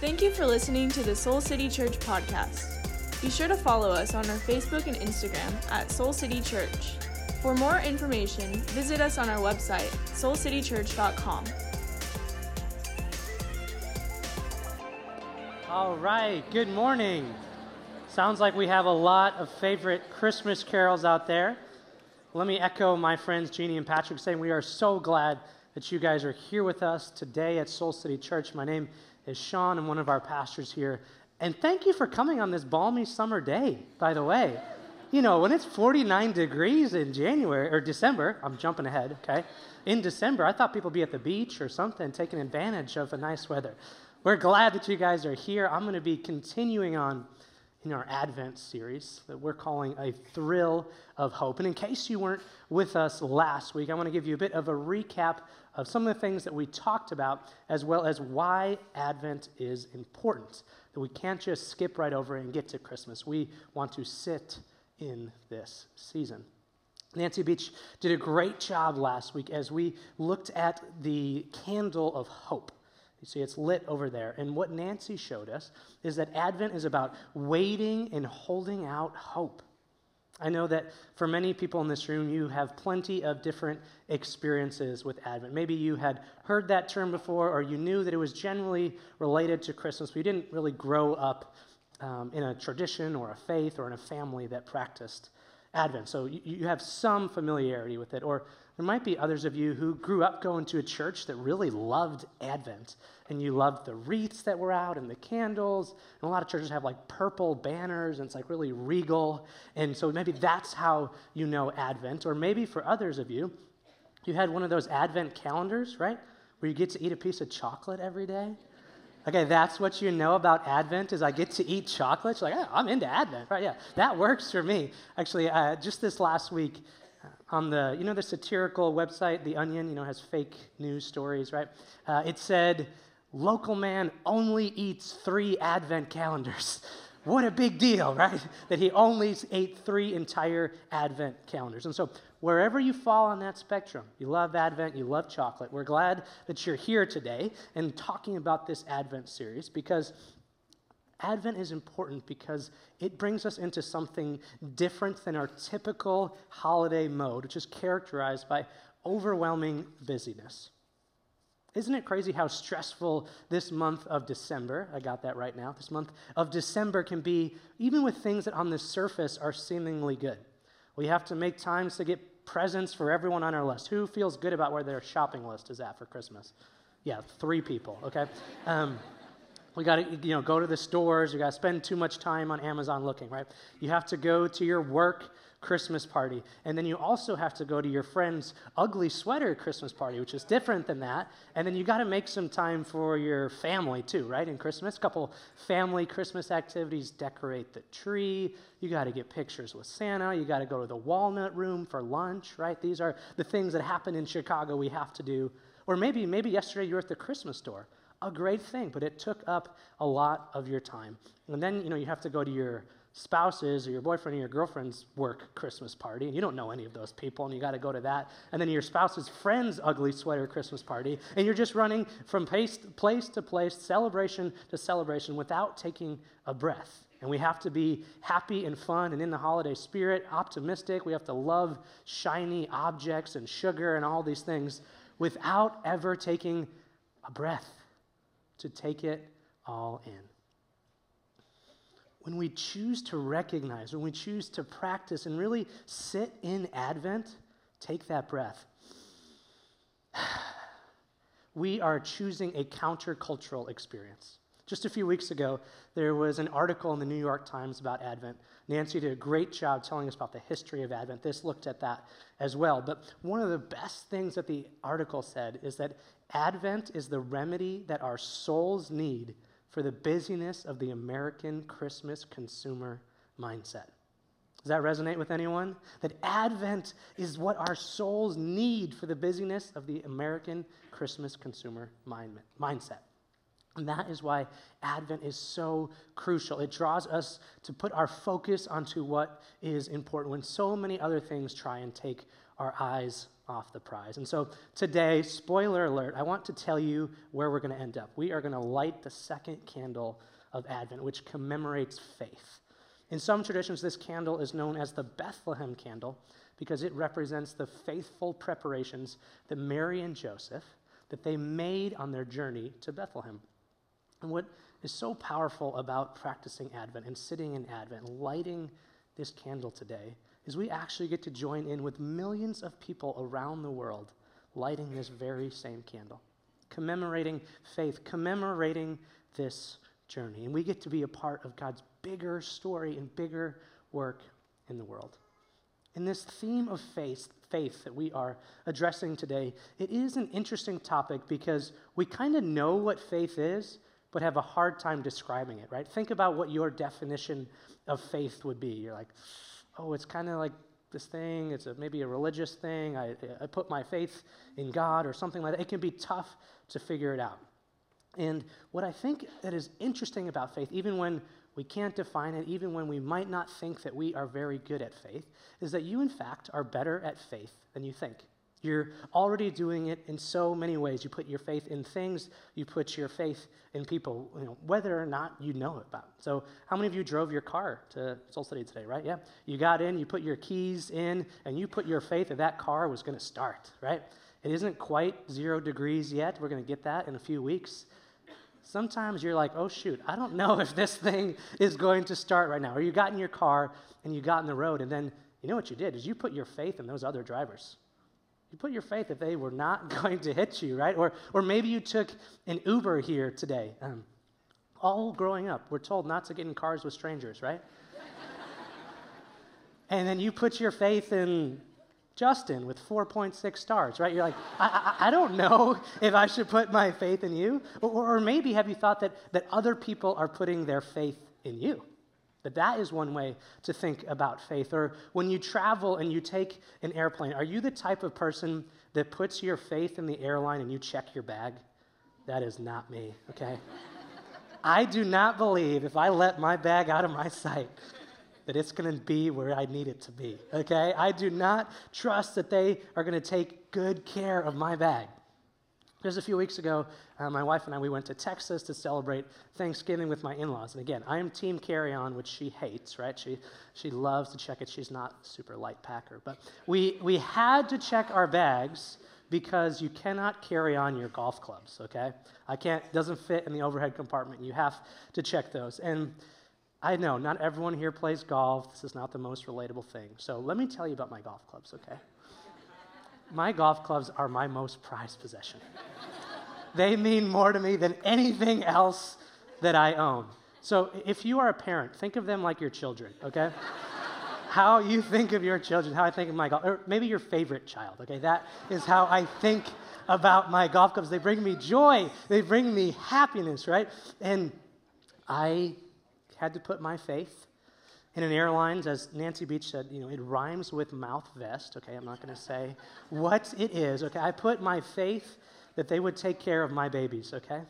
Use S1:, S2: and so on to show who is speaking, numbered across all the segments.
S1: Thank you for listening to the Soul City Church podcast. Be sure to follow us on our Facebook and Instagram at Soul City Church. For more information, visit us on our website, soulcitychurch.com.
S2: All right, good morning. Sounds like we have a lot of favorite Christmas carols out there. Let me echo my friends Jeannie and Patrick saying we are so glad that you guys are here with us today at Soul City Church. My name is Sean. I'm one of our pastors here. And thank you for coming on this balmy summer day, by the way. You know, when it's 49 degrees in January or December, I'm jumping ahead, okay? In December, I thought people would be at the beach or something, taking advantage of the nice weather. We're glad that you guys are here. I'm going to be continuing on in our Advent series that we're calling A Thrill of Hope. And in case you weren't with us last week, I want to give you a bit of a recap of some of the things that we talked about, as well as why Advent is important. That we can't just skip right over and get to Christmas. We want to sit in this season. Nancy Beach did a great job last week as we looked at the candle of hope. You see, it's lit over there. And what Nancy showed us is that Advent is about waiting and holding out hope. I know that for many people in this room, you have plenty of different experiences with Advent. Maybe you had heard that term before, or you knew that it was generally related to Christmas, but you didn't really grow up um, in a tradition or a faith or in a family that practiced Advent. So you, you have some familiarity with it, or there might be others of you who grew up going to a church that really loved Advent, and you loved the wreaths that were out and the candles. And a lot of churches have like purple banners, and it's like really regal. And so maybe that's how you know Advent. Or maybe for others of you, you had one of those Advent calendars, right? Where you get to eat a piece of chocolate every day. Okay, that's what you know about Advent is I get to eat chocolate. You're like, oh, I'm into Advent, right? Yeah, that works for me. Actually, uh, just this last week, on the you know the satirical website, The Onion, you know has fake news stories, right? Uh, it said, "Local man only eats three Advent calendars." what a big deal, right? That he only ate three entire Advent calendars. And so wherever you fall on that spectrum, you love Advent, you love chocolate, we're glad that you're here today and talking about this Advent series because Advent is important because it brings us into something different than our typical holiday mode, which is characterized by overwhelming busyness. Isn't it crazy how stressful this month of December, I got that right now, this month of December can be, even with things that on the surface are seemingly good? We have to make times to get presents for everyone on our list. Who feels good about where their shopping list is at for Christmas? Yeah, three people, okay? Um, we got to you know go to the stores you got to spend too much time on amazon looking right you have to go to your work Christmas party. And then you also have to go to your friend's ugly sweater Christmas party, which is different than that. And then you got to make some time for your family too, right? In Christmas, a couple family Christmas activities, decorate the tree. You got to get pictures with Santa. You got to go to the walnut room for lunch, right? These are the things that happen in Chicago we have to do. Or maybe maybe yesterday you were at the Christmas store. A great thing, but it took up a lot of your time. And then, you know, you have to go to your spouse's or your boyfriend or your girlfriend's work Christmas party, and you don't know any of those people, and you got to go to that. And then your spouse's friend's ugly sweater Christmas party, and you're just running from place, place to place, celebration to celebration without taking a breath. And we have to be happy and fun and in the holiday spirit, optimistic. We have to love shiny objects and sugar and all these things without ever taking a breath to take it all in when we choose to recognize, when we choose to practice and really sit in Advent, take that breath. We are choosing a countercultural experience. Just a few weeks ago, there was an article in the New York Times about Advent. Nancy did a great job telling us about the history of Advent. This looked at that as well. But one of the best things that the article said is that Advent is the remedy that our souls need for the busyness of the American Christmas consumer mindset. Does that resonate with anyone? That Advent is what our souls need for the busyness of the American Christmas consumer mind, mindset. And that is why Advent is so crucial. It draws us to put our focus onto what is important when so many other things try and take our eyes off the prize. And so today, spoiler alert, I want to tell you where we're going to end up. We are going to light the second candle of Advent, which commemorates faith. In some traditions, this candle is known as the Bethlehem candle because it represents the faithful preparations that Mary and Joseph that they made on their journey to Bethlehem. And what is so powerful about practicing Advent and sitting in Advent, lighting this candle today, is we actually get to join in with millions of people around the world lighting this very same candle, commemorating faith, commemorating this journey. And we get to be a part of God's bigger story and bigger work in the world. In this theme of faith, faith that we are addressing today, it is an interesting topic because we kind of know what faith is, but have a hard time describing it, right? Think about what your definition of faith would be. You're like, oh, it's kind of like this thing, it's a, maybe a religious thing. I, I put my faith in God or something like that. It can be tough to figure it out. And what I think that is interesting about faith, even when we can't define it, even when we might not think that we are very good at faith, is that you, in fact, are better at faith than you think. You're already doing it in so many ways. You put your faith in things, you put your faith in people, you know, whether or not you know about. So, how many of you drove your car to Soul City today, right? Yeah. You got in, you put your keys in, and you put your faith that that car was going to start, right? It isn't quite zero degrees yet. We're going to get that in a few weeks. Sometimes you're like, oh, shoot, I don't know if this thing is going to start right now. Or you got in your car and you got in the road, and then you know what you did is you put your faith in those other drivers you put your faith that they were not going to hit you, right? Or, or maybe you took an Uber here today. Um, all growing up, we're told not to get in cars with strangers, right? and then you put your faith in Justin with 4.6 stars, right? You're like, I, I, I, don't know if I should put my faith in you. Or, or maybe have you thought that, that other people are putting their faith in you? That that is one way to think about faith. Or when you travel and you take an airplane, are you the type of person that puts your faith in the airline and you check your bag? That is not me, okay? I do not believe if I let my bag out of my sight that it's going to be where I need it to be, okay? I do not trust that they are going to take good care of my bag. Just a few weeks ago, uh, my wife and I, we went to Texas to celebrate Thanksgiving with my in-laws. And again, I am team carry-on, which she hates, right? She, she loves to check it. She's not super light packer. But we, we had to check our bags because you cannot carry on your golf clubs, okay? I can't, doesn't fit in the overhead compartment. You have to check those. And I know not everyone here plays golf. This is not the most relatable thing. So let me tell you about my golf clubs, okay? My golf clubs are my most prized possession. they mean more to me than anything else that I own. So if you are a parent, think of them like your children, okay? how you think of your children, how I think of my golf, or maybe your favorite child, okay? That is how I think about my golf clubs. They bring me joy, they bring me happiness, right? And I had to put my faith in airlines, as Nancy Beach said, you know, it rhymes with mouth vest. Okay, I'm not going to say what it is. Okay, I put my faith that they would take care of my babies. Okay,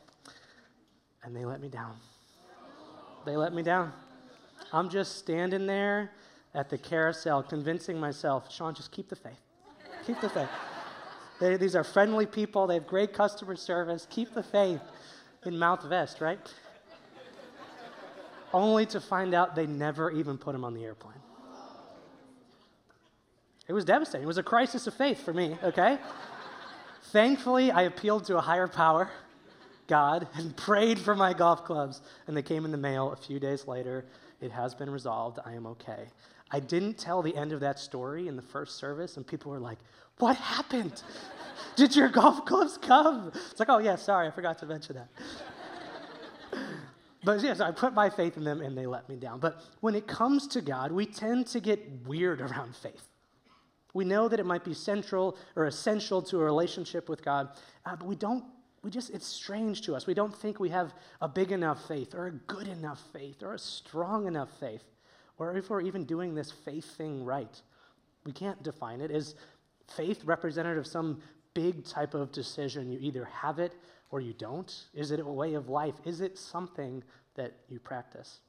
S2: and they let me down. They let me down. I'm just standing there at the carousel, convincing myself, Sean, just keep the faith. Keep the faith. They, these are friendly people. They have great customer service. Keep the faith in mouth vest, right? Only to find out they never even put him on the airplane. It was devastating. It was a crisis of faith for me, okay? Thankfully, I appealed to a higher power, God, and prayed for my golf clubs, and they came in the mail a few days later. It has been resolved. I am okay. I didn't tell the end of that story in the first service, and people were like, What happened? Did your golf clubs come? It's like, Oh, yeah, sorry, I forgot to mention that. But yes, I put my faith in them and they let me down. But when it comes to God, we tend to get weird around faith. We know that it might be central or essential to a relationship with God, uh, but we don't, we just, it's strange to us. We don't think we have a big enough faith or a good enough faith or a strong enough faith, or if we're even doing this faith thing right. We can't define it. Is faith representative of some big type of decision? You either have it or you don't? Is it a way of life? Is it something that you practice?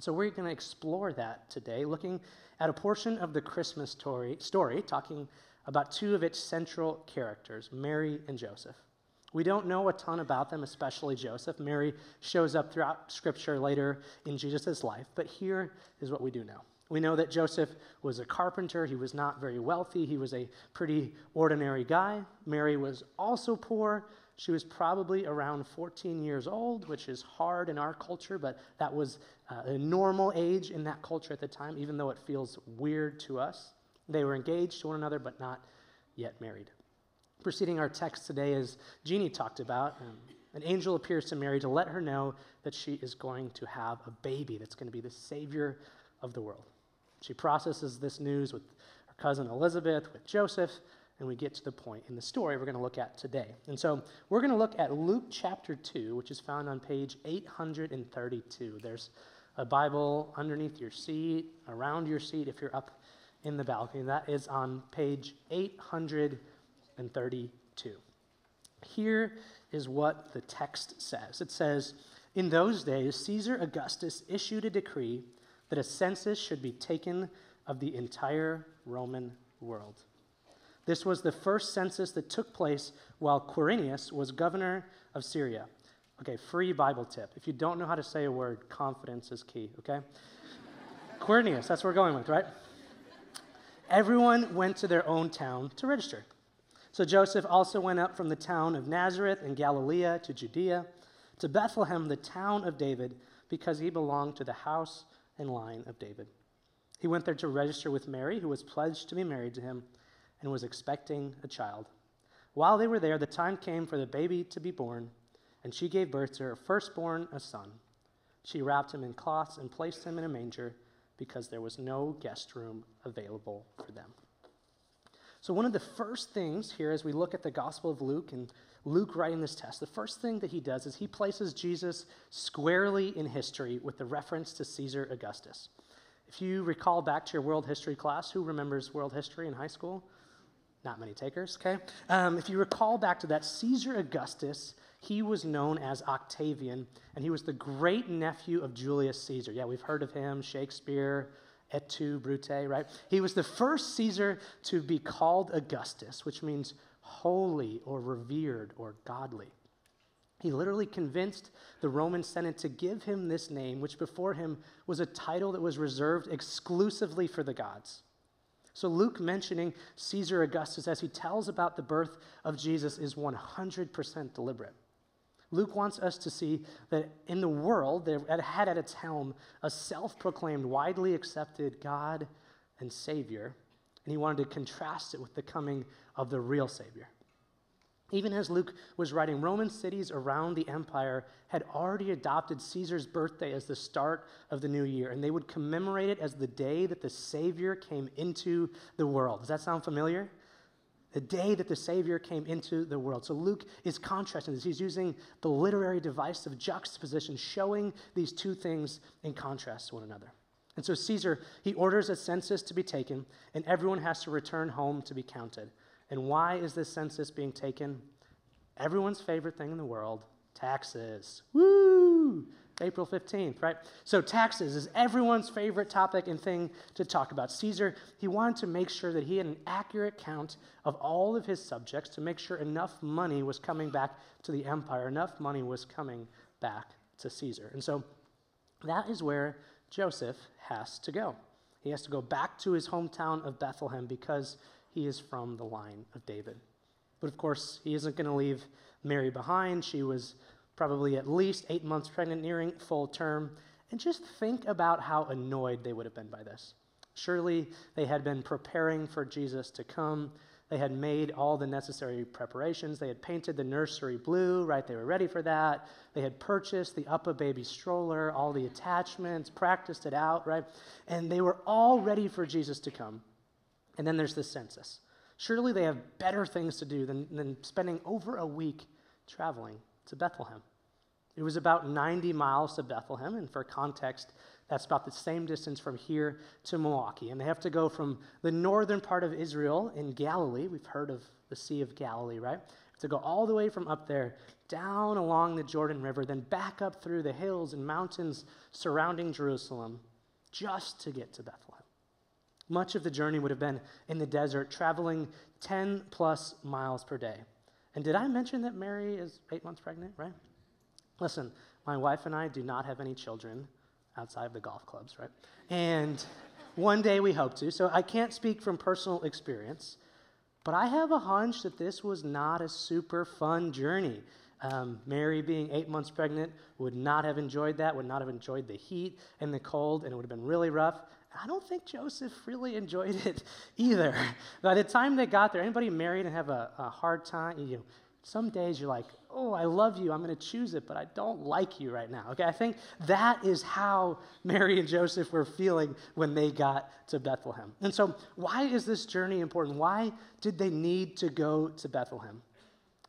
S2: So, we're going to explore that today, looking at a portion of the Christmas story, story talking about two of its central characters, Mary and Joseph. We don't know a ton about them, especially Joseph. Mary shows up throughout Scripture later in Jesus' life, but here is what we do know. We know that Joseph was a carpenter. He was not very wealthy. He was a pretty ordinary guy. Mary was also poor. She was probably around 14 years old, which is hard in our culture, but that was uh, a normal age in that culture at the time, even though it feels weird to us. They were engaged to one another, but not yet married. Preceding our text today, as Jeannie talked about, um, an angel appears to Mary to let her know that she is going to have a baby that's going to be the Savior of the world. She processes this news with her cousin Elizabeth, with Joseph, and we get to the point in the story we're going to look at today. And so we're going to look at Luke chapter 2, which is found on page 832. There's a Bible underneath your seat, around your seat if you're up in the balcony. That is on page 832. Here is what the text says it says, In those days, Caesar Augustus issued a decree that a census should be taken of the entire Roman world. This was the first census that took place while Quirinius was governor of Syria. Okay, free Bible tip. If you don't know how to say a word, confidence is key, okay? Quirinius, that's what we're going with, right? Everyone went to their own town to register. So Joseph also went up from the town of Nazareth in Galilee to Judea, to Bethlehem, the town of David, because he belonged to the house and line of David. He went there to register with Mary, who was pledged to be married to him and was expecting a child. While they were there, the time came for the baby to be born, and she gave birth to her firstborn, a son. She wrapped him in cloths and placed him in a manger because there was no guest room available for them. So, one of the first things here as we look at the Gospel of Luke and Luke writing this test, the first thing that he does is he places Jesus squarely in history with the reference to Caesar Augustus. If you recall back to your world history class, who remembers world history in high school? Not many takers, okay? Um, if you recall back to that, Caesar Augustus, he was known as Octavian, and he was the great nephew of Julius Caesar. Yeah, we've heard of him, Shakespeare, et tu, Brute, right? He was the first Caesar to be called Augustus, which means holy or revered or godly. He literally convinced the Roman Senate to give him this name, which before him was a title that was reserved exclusively for the gods. So, Luke mentioning Caesar Augustus as he tells about the birth of Jesus is 100% deliberate. Luke wants us to see that in the world, there had at its helm a self proclaimed, widely accepted God and Savior, and he wanted to contrast it with the coming of the real Savior. Even as Luke was writing, Roman cities around the empire had already adopted Caesar's birthday as the start of the new year, and they would commemorate it as the day that the Savior came into the world. Does that sound familiar? The day that the Savior came into the world. So Luke is contrasting this. He's using the literary device of juxtaposition, showing these two things in contrast to one another. And so Caesar, he orders a census to be taken, and everyone has to return home to be counted. And why is this census being taken? Everyone's favorite thing in the world taxes. Woo! April 15th, right? So, taxes is everyone's favorite topic and thing to talk about. Caesar, he wanted to make sure that he had an accurate count of all of his subjects to make sure enough money was coming back to the empire, enough money was coming back to Caesar. And so, that is where Joseph has to go. He has to go back to his hometown of Bethlehem because he is from the line of David. But of course, he isn't going to leave Mary behind. She was probably at least eight months pregnant, nearing full term. And just think about how annoyed they would have been by this. Surely they had been preparing for Jesus to come. They had made all the necessary preparations. They had painted the nursery blue, right? They were ready for that. They had purchased the UPPAbaby stroller, all the attachments, practiced it out, right? And they were all ready for Jesus to come. And then there's the census. Surely they have better things to do than, than spending over a week traveling to Bethlehem. It was about 90 miles to Bethlehem, and for context, that's about the same distance from here to Milwaukee. And they have to go from the northern part of Israel in Galilee. We've heard of the Sea of Galilee, right? To go all the way from up there down along the Jordan River, then back up through the hills and mountains surrounding Jerusalem just to get to Bethlehem. Much of the journey would have been in the desert, traveling 10 plus miles per day. And did I mention that Mary is eight months pregnant, right? Listen, my wife and I do not have any children outside of the golf clubs, right? And one day we hope to. So I can't speak from personal experience, but I have a hunch that this was not a super fun journey. Um, Mary, being eight months pregnant, would not have enjoyed that, would not have enjoyed the heat and the cold, and it would have been really rough. I don't think Joseph really enjoyed it either. By the time they got there, anybody married and have a, a hard time, you know, some days you're like, oh, I love you, I'm going to choose it, but I don't like you right now. Okay, I think that is how Mary and Joseph were feeling when they got to Bethlehem. And so, why is this journey important? Why did they need to go to Bethlehem?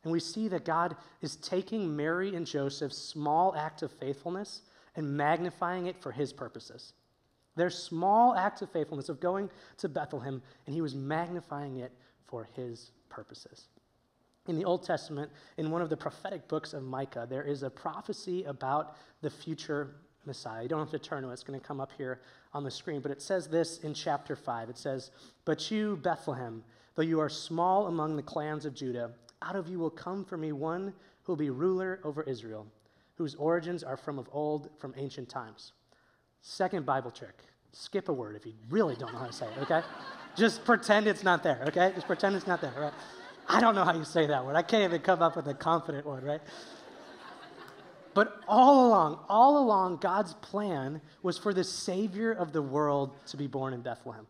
S2: And we see that God is taking Mary and Joseph's small act of faithfulness and magnifying it for his purposes. Their small act of faithfulness of going to Bethlehem, and he was magnifying it for his purposes. In the Old Testament, in one of the prophetic books of Micah, there is a prophecy about the future Messiah. You don't have to turn to it, it's going to come up here on the screen. But it says this in chapter 5. It says, But you, Bethlehem, though you are small among the clans of Judah, out of you will come for me one who will be ruler over Israel, whose origins are from of old, from ancient times. Second Bible trick skip a word if you really don't know how to say it, okay? Just pretend it's not there, okay? Just pretend it's not there, right? I don't know how you say that word. I can't even come up with a confident one, right? But all along, all along, God's plan was for the Savior of the world to be born in Bethlehem.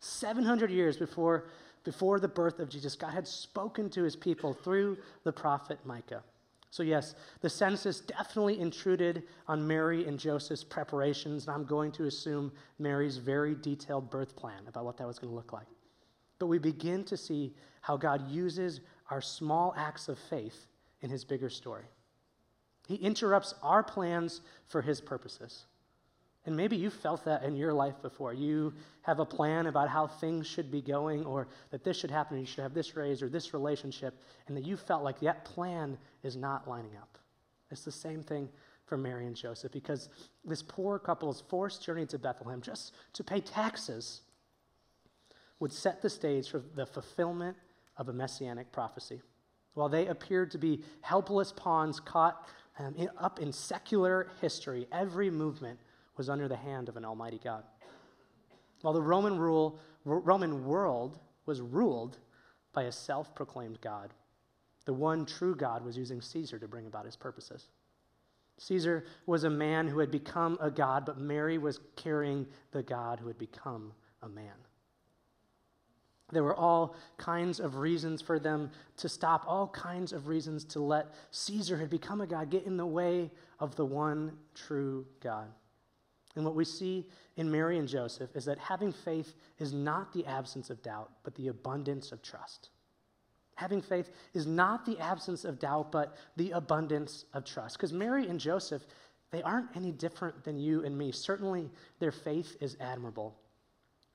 S2: 700 years before, before the birth of Jesus, God had spoken to his people through the prophet Micah. So, yes, the census definitely intruded on Mary and Joseph's preparations, and I'm going to assume Mary's very detailed birth plan about what that was going to look like. But we begin to see how God uses our small acts of faith in his bigger story. He interrupts our plans for his purposes. And maybe you felt that in your life before. You have a plan about how things should be going, or that this should happen, or you should have this raise, or this relationship, and that you felt like that plan is not lining up. It's the same thing for Mary and Joseph, because this poor couple's forced journey to Bethlehem just to pay taxes would set the stage for the fulfillment of a messianic prophecy. While they appeared to be helpless pawns caught um, in, up in secular history, every movement was under the hand of an almighty God. While the Roman, rule, Roman world was ruled by a self proclaimed God, the one true God was using Caesar to bring about his purposes. Caesar was a man who had become a God, but Mary was carrying the God who had become a man. There were all kinds of reasons for them to stop, all kinds of reasons to let Caesar who had become a God get in the way of the one true God. And what we see in Mary and Joseph is that having faith is not the absence of doubt, but the abundance of trust. Having faith is not the absence of doubt, but the abundance of trust. Because Mary and Joseph, they aren't any different than you and me. Certainly, their faith is admirable,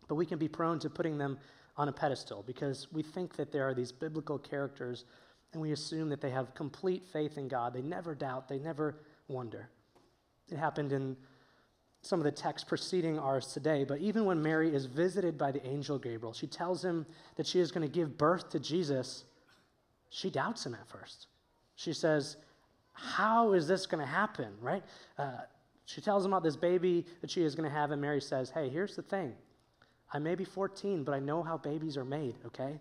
S2: but we can be prone to putting them on a pedestal because we think that there are these biblical characters and we assume that they have complete faith in God. They never doubt, they never wonder. It happened in some of the texts preceding ours today, but even when Mary is visited by the angel Gabriel, she tells him that she is going to give birth to Jesus. She doubts him at first. She says, How is this going to happen, right? Uh, she tells him about this baby that she is going to have, and Mary says, Hey, here's the thing. I may be 14, but I know how babies are made, okay?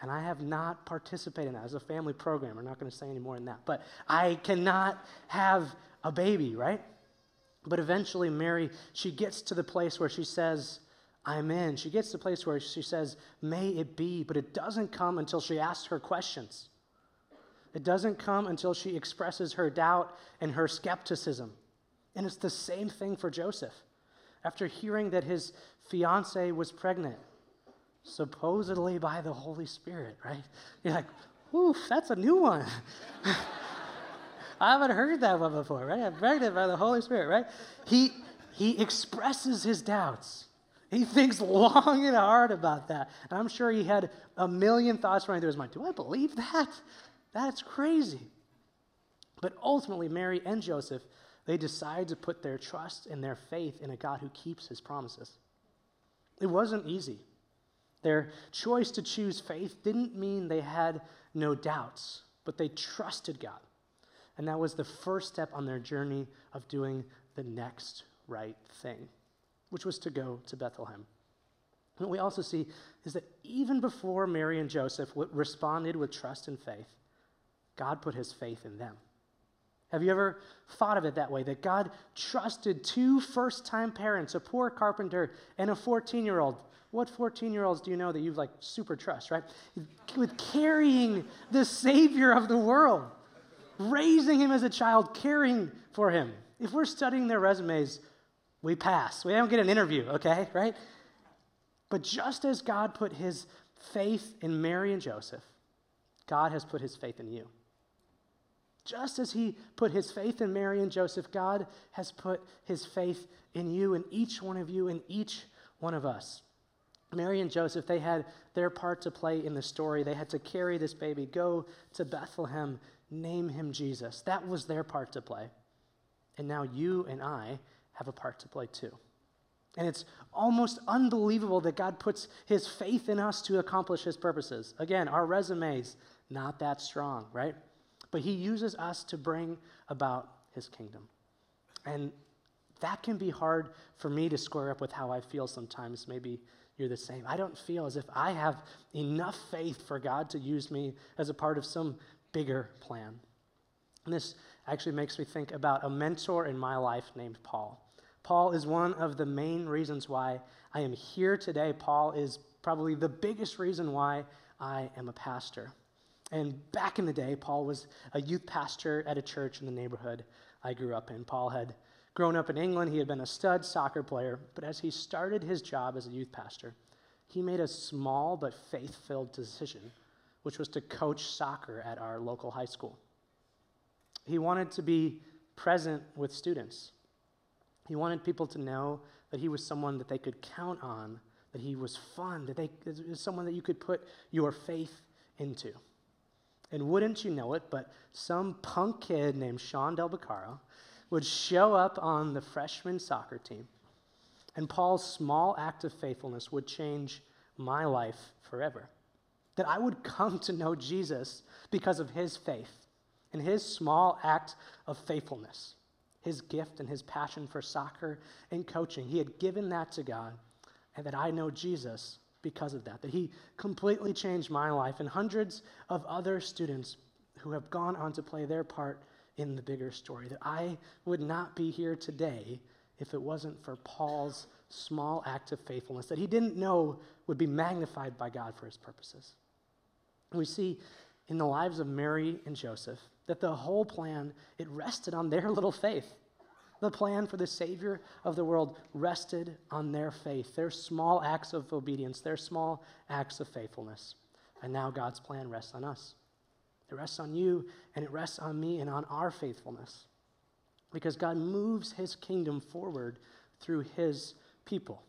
S2: And I have not participated in that as a family program. We're not going to say any more than that. But I cannot have a baby, right? But eventually, Mary, she gets to the place where she says, I'm in. She gets to the place where she says, May it be, but it doesn't come until she asks her questions. It doesn't come until she expresses her doubt and her skepticism. And it's the same thing for Joseph. After hearing that his fiance was pregnant, supposedly by the Holy Spirit, right? You're like, oof, that's a new one. I haven't heard that one before, right? I'm pregnant by the Holy Spirit, right? He, he expresses his doubts. He thinks long and hard about that. And I'm sure he had a million thoughts running through his mind. Do I believe that? That's crazy. But ultimately, Mary and Joseph, they decide to put their trust and their faith in a God who keeps his promises. It wasn't easy. Their choice to choose faith didn't mean they had no doubts, but they trusted God. And that was the first step on their journey of doing the next right thing, which was to go to Bethlehem. What we also see is that even before Mary and Joseph responded with trust and faith, God put his faith in them. Have you ever thought of it that way? That God trusted two first time parents, a poor carpenter and a 14 year old. What 14 year olds do you know that you've like super trust, right? With carrying the Savior of the world, raising him as a child, caring for him. If we're studying their resumes, we pass. We don't get an interview, okay, right? But just as God put his faith in Mary and Joseph, God has put his faith in you. Just as he put his faith in Mary and Joseph, God has put his faith in you and each one of you and each one of us. Mary and Joseph, they had their part to play in the story. They had to carry this baby, go to Bethlehem, name him Jesus. That was their part to play. And now you and I have a part to play too. And it's almost unbelievable that God puts his faith in us to accomplish his purposes. Again, our resumes, not that strong, right? but he uses us to bring about his kingdom. And that can be hard for me to square up with how I feel sometimes. Maybe you're the same. I don't feel as if I have enough faith for God to use me as a part of some bigger plan. And this actually makes me think about a mentor in my life named Paul. Paul is one of the main reasons why I am here today. Paul is probably the biggest reason why I am a pastor. And back in the day, Paul was a youth pastor at a church in the neighborhood I grew up in. Paul had grown up in England, he had been a stud soccer player, but as he started his job as a youth pastor, he made a small but faith filled decision, which was to coach soccer at our local high school. He wanted to be present with students. He wanted people to know that he was someone that they could count on, that he was fun, that they was someone that you could put your faith into. And wouldn't you know it, but some punk kid named Sean Del Beccaro would show up on the freshman soccer team. And Paul's small act of faithfulness would change my life forever. That I would come to know Jesus because of his faith and his small act of faithfulness, his gift and his passion for soccer and coaching. He had given that to God, and that I know Jesus because of that, that he completely changed my life and hundreds of other students who have gone on to play their part in the bigger story. That I would not be here today if it wasn't for Paul's small act of faithfulness that he didn't know would be magnified by God for his purposes. We see in the lives of Mary and Joseph that the whole plan it rested on their little faith. The plan for the Savior of the world rested on their faith, their small acts of obedience, their small acts of faithfulness. And now God's plan rests on us. It rests on you, and it rests on me and on our faithfulness. Because God moves his kingdom forward through his people.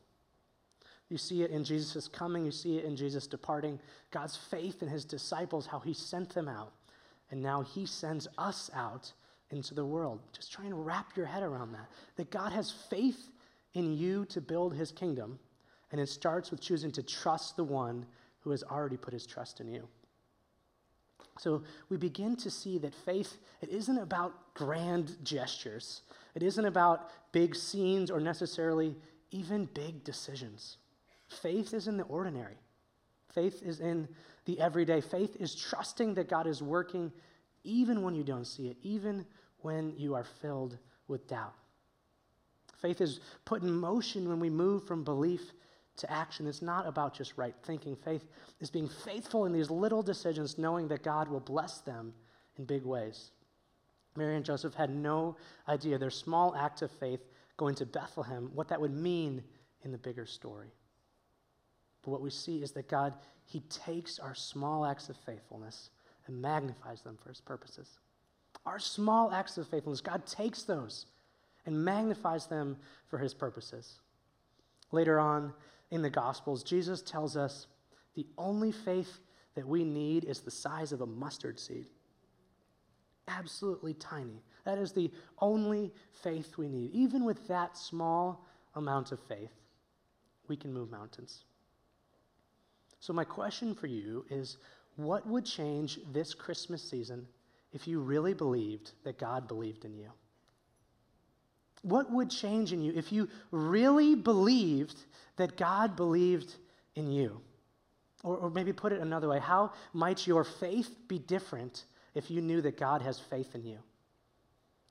S2: You see it in Jesus' coming, you see it in Jesus' departing. God's faith in his disciples, how he sent them out. And now he sends us out into the world. Just try and wrap your head around that. That God has faith in you to build his kingdom, and it starts with choosing to trust the one who has already put his trust in you. So we begin to see that faith, it isn't about grand gestures. It isn't about big scenes or necessarily even big decisions. Faith is in the ordinary. Faith is in the everyday. Faith is trusting that God is working even when you don't see it, even when you are filled with doubt. Faith is put in motion when we move from belief to action. It's not about just right thinking. Faith is being faithful in these little decisions, knowing that God will bless them in big ways. Mary and Joseph had no idea their small act of faith going to Bethlehem, what that would mean in the bigger story. But what we see is that God, He takes our small acts of faithfulness and magnifies them for his purposes. Our small acts of faithfulness, God takes those and magnifies them for his purposes. Later on in the Gospels, Jesus tells us the only faith that we need is the size of a mustard seed. Absolutely tiny. That is the only faith we need. Even with that small amount of faith, we can move mountains. So, my question for you is what would change this Christmas season if you really believed that God believed in you? What would change in you if you really believed that God believed in you? Or, or, maybe put it another way how might your faith be different if you knew that God has faith in you?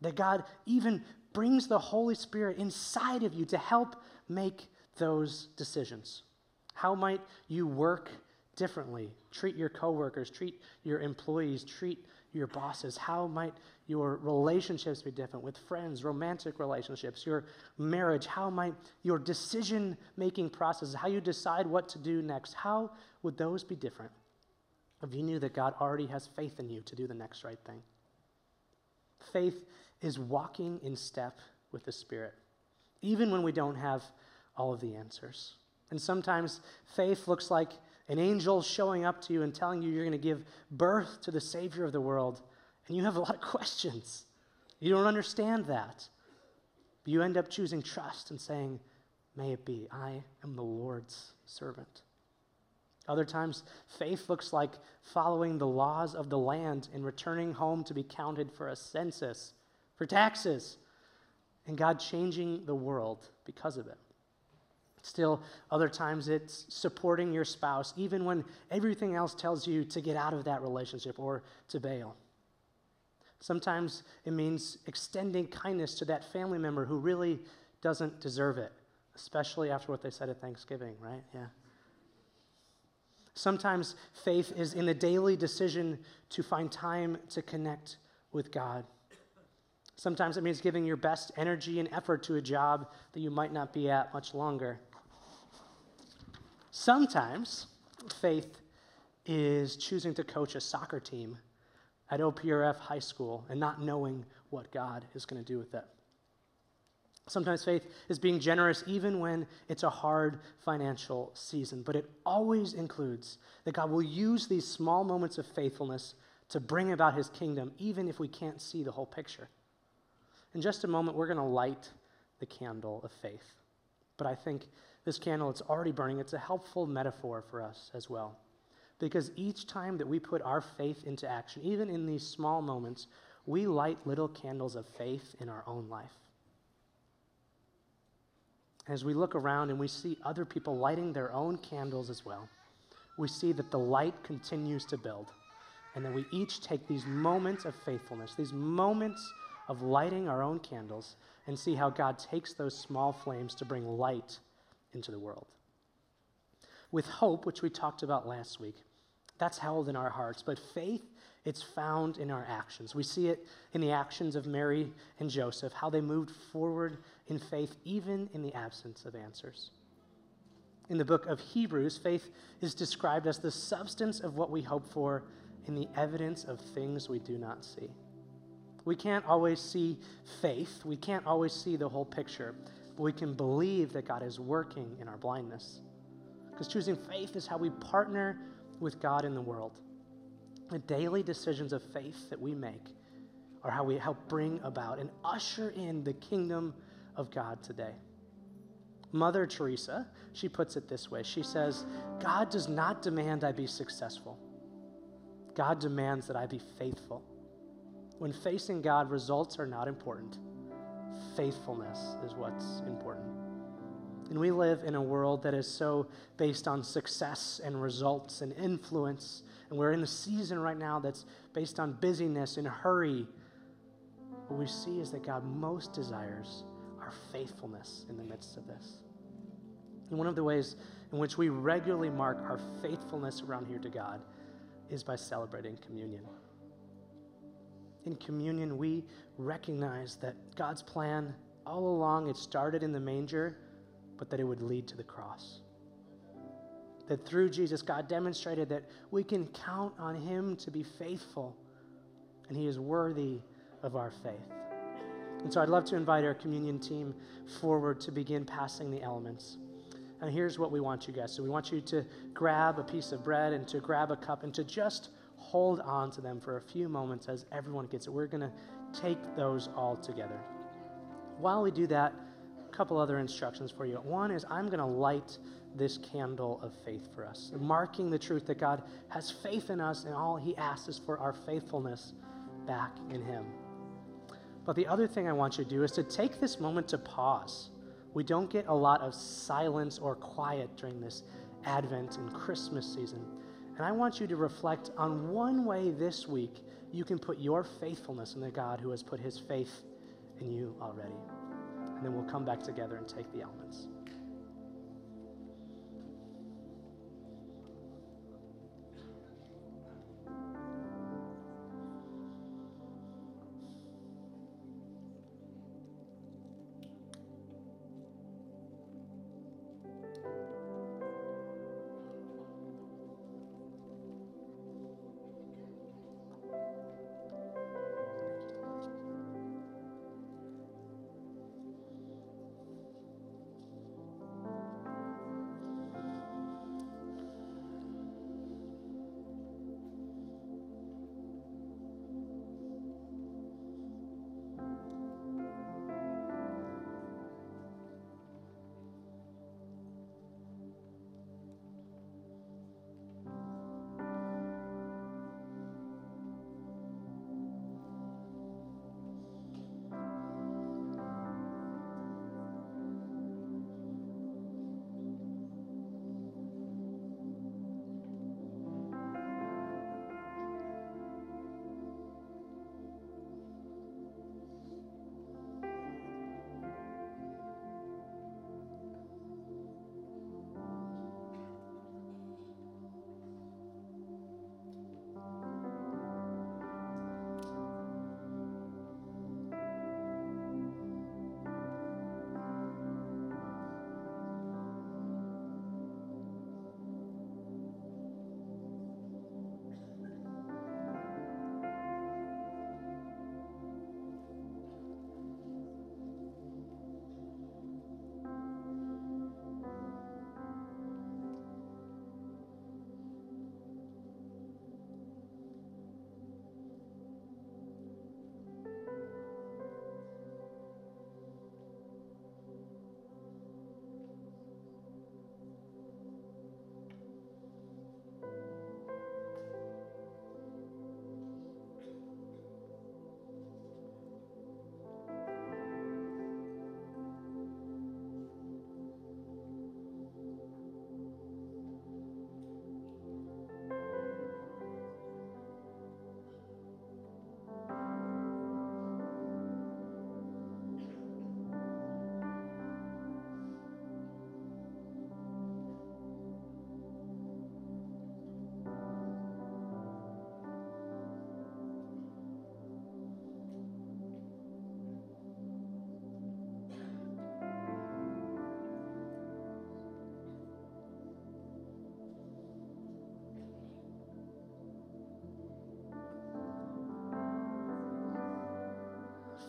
S2: That God even brings the Holy Spirit inside of you to help make those decisions. How might you work differently? Treat your coworkers, treat your employees, treat your bosses. How might your relationships be different with friends, romantic relationships, your marriage? How might your decision making process, how you decide what to do next, how would those be different if you knew that God already has faith in you to do the next right thing? Faith is walking in step with the Spirit, even when we don't have all of the answers. And sometimes faith looks like an angel showing up to you and telling you you're going to give birth to the Savior of the world, and you have a lot of questions. You don't understand that. But you end up choosing trust and saying, May it be, I am the Lord's servant. Other times, faith looks like following the laws of the land and returning home to be counted for a census, for taxes, and God changing the world because of it. Still, other times it's supporting your spouse, even when everything else tells you to get out of that relationship or to bail. Sometimes it means extending kindness to that family member who really doesn't deserve it, especially after what they said at Thanksgiving, right? Yeah. Sometimes faith is in the daily decision to find time to connect with God. Sometimes it means giving your best energy and effort to a job that you might not be at much longer. Sometimes faith is choosing to coach a soccer team at OPRF High School and not knowing what God is going to do with it. Sometimes faith is being generous even when it's a hard financial season, but it always includes that God will use these small moments of faithfulness to bring about his kingdom, even if we can't see the whole picture. In just a moment, we're going to light the candle of faith. But I think this candle, it's already burning. It's a helpful metaphor for us as well. Because each time that we put our faith into action, even in these small moments, we light little candles of faith in our own life. As we look around and we see other people lighting their own candles as well, we see that the light continues to build. And then we each take these moments of faithfulness, these moments of lighting our own candles, and see how God takes those small flames to bring light into the world. With hope, which we talked about last week, that's held in our hearts. But faith, it's found in our actions. We see it in the actions of Mary and Joseph, how they moved forward in faith, even in the absence of answers. In the book of Hebrews, faith is described as the substance of what we hope for and the evidence of things we do not see. We can't always see faith, we can't always see the whole picture we can believe that God is working in our blindness. Because choosing faith is how we partner with God in the world. The daily decisions of faith that we make are how we help bring about and usher in the kingdom of God today. Mother Teresa, she puts it this way She says, God does not demand I be successful, God demands that I be faithful. When facing God, results are not important faithfulness is what's important. And we live in a world that is so based on success and results and influence. And we're in a season right now that's based on busyness and hurry. What we see is that God most desires our faithfulness in the midst of this. And one of the ways in which we regularly mark our faithfulness around here to God is by celebrating communion in communion, we recognize that God's plan all along, it started in the manger, but that it would lead to the cross. That through Jesus, God demonstrated that we can count on Him to be faithful, and He is worthy of our faith. And so I'd love to invite our communion team forward to begin passing the elements. And here's what we want you guys. So we want you to grab a piece of bread and to grab a cup and to just hold on to them for a few moments as everyone gets it. We're going to take those all together. While we do that, a couple other instructions for you. One is I'm going to light this candle of faith for us, marking the truth that God has faith in us, and all He asks is for our faithfulness back in Him. But the other thing I want you to do is to take this moment to pause. We don't get a lot of silence or quiet during this Advent and Christmas season. And I want you to reflect on one way this week you can put your faithfulness in the God who has put his faith in you already. And then we'll come back together and take the elements.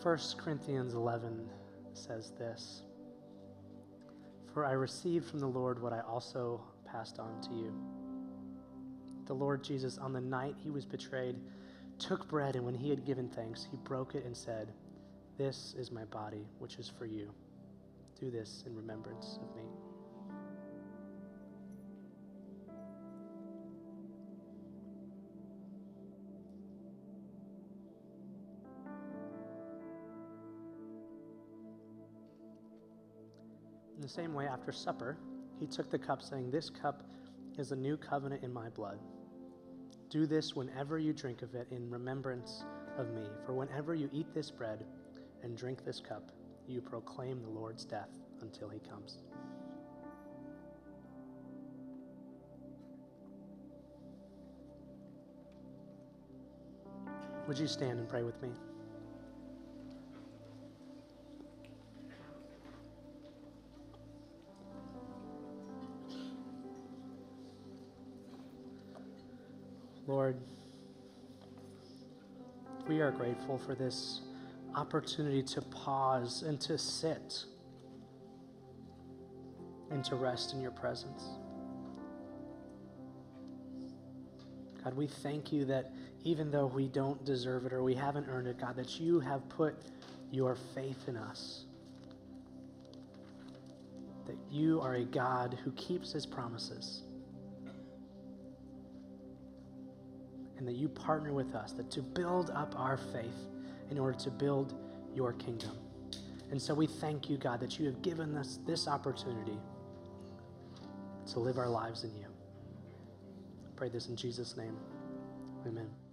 S2: First Corinthians 11 says this For I received from the Lord what I also passed on to you. The Lord Jesus, on the night he was betrayed, took bread, and when he had given thanks, he broke it and said, This is my body, which is for you. Do this in remembrance of me. The same way, after supper, he took the cup, saying, This cup is a new covenant in my blood. Do this whenever you drink of it in remembrance of me. For whenever you eat this bread and drink this cup, you proclaim the Lord's death until he comes. Would you stand and pray with me? Grateful for this opportunity to pause and to sit and to rest in your presence. God, we thank you that even though we don't deserve it or we haven't earned it, God, that you have put your faith in us. that you are a God who keeps his promises. And that you partner with us that to build up our faith in order to build your kingdom. And so we thank you, God, that you have given us this opportunity to live our lives in you. I pray this in Jesus' name. Amen.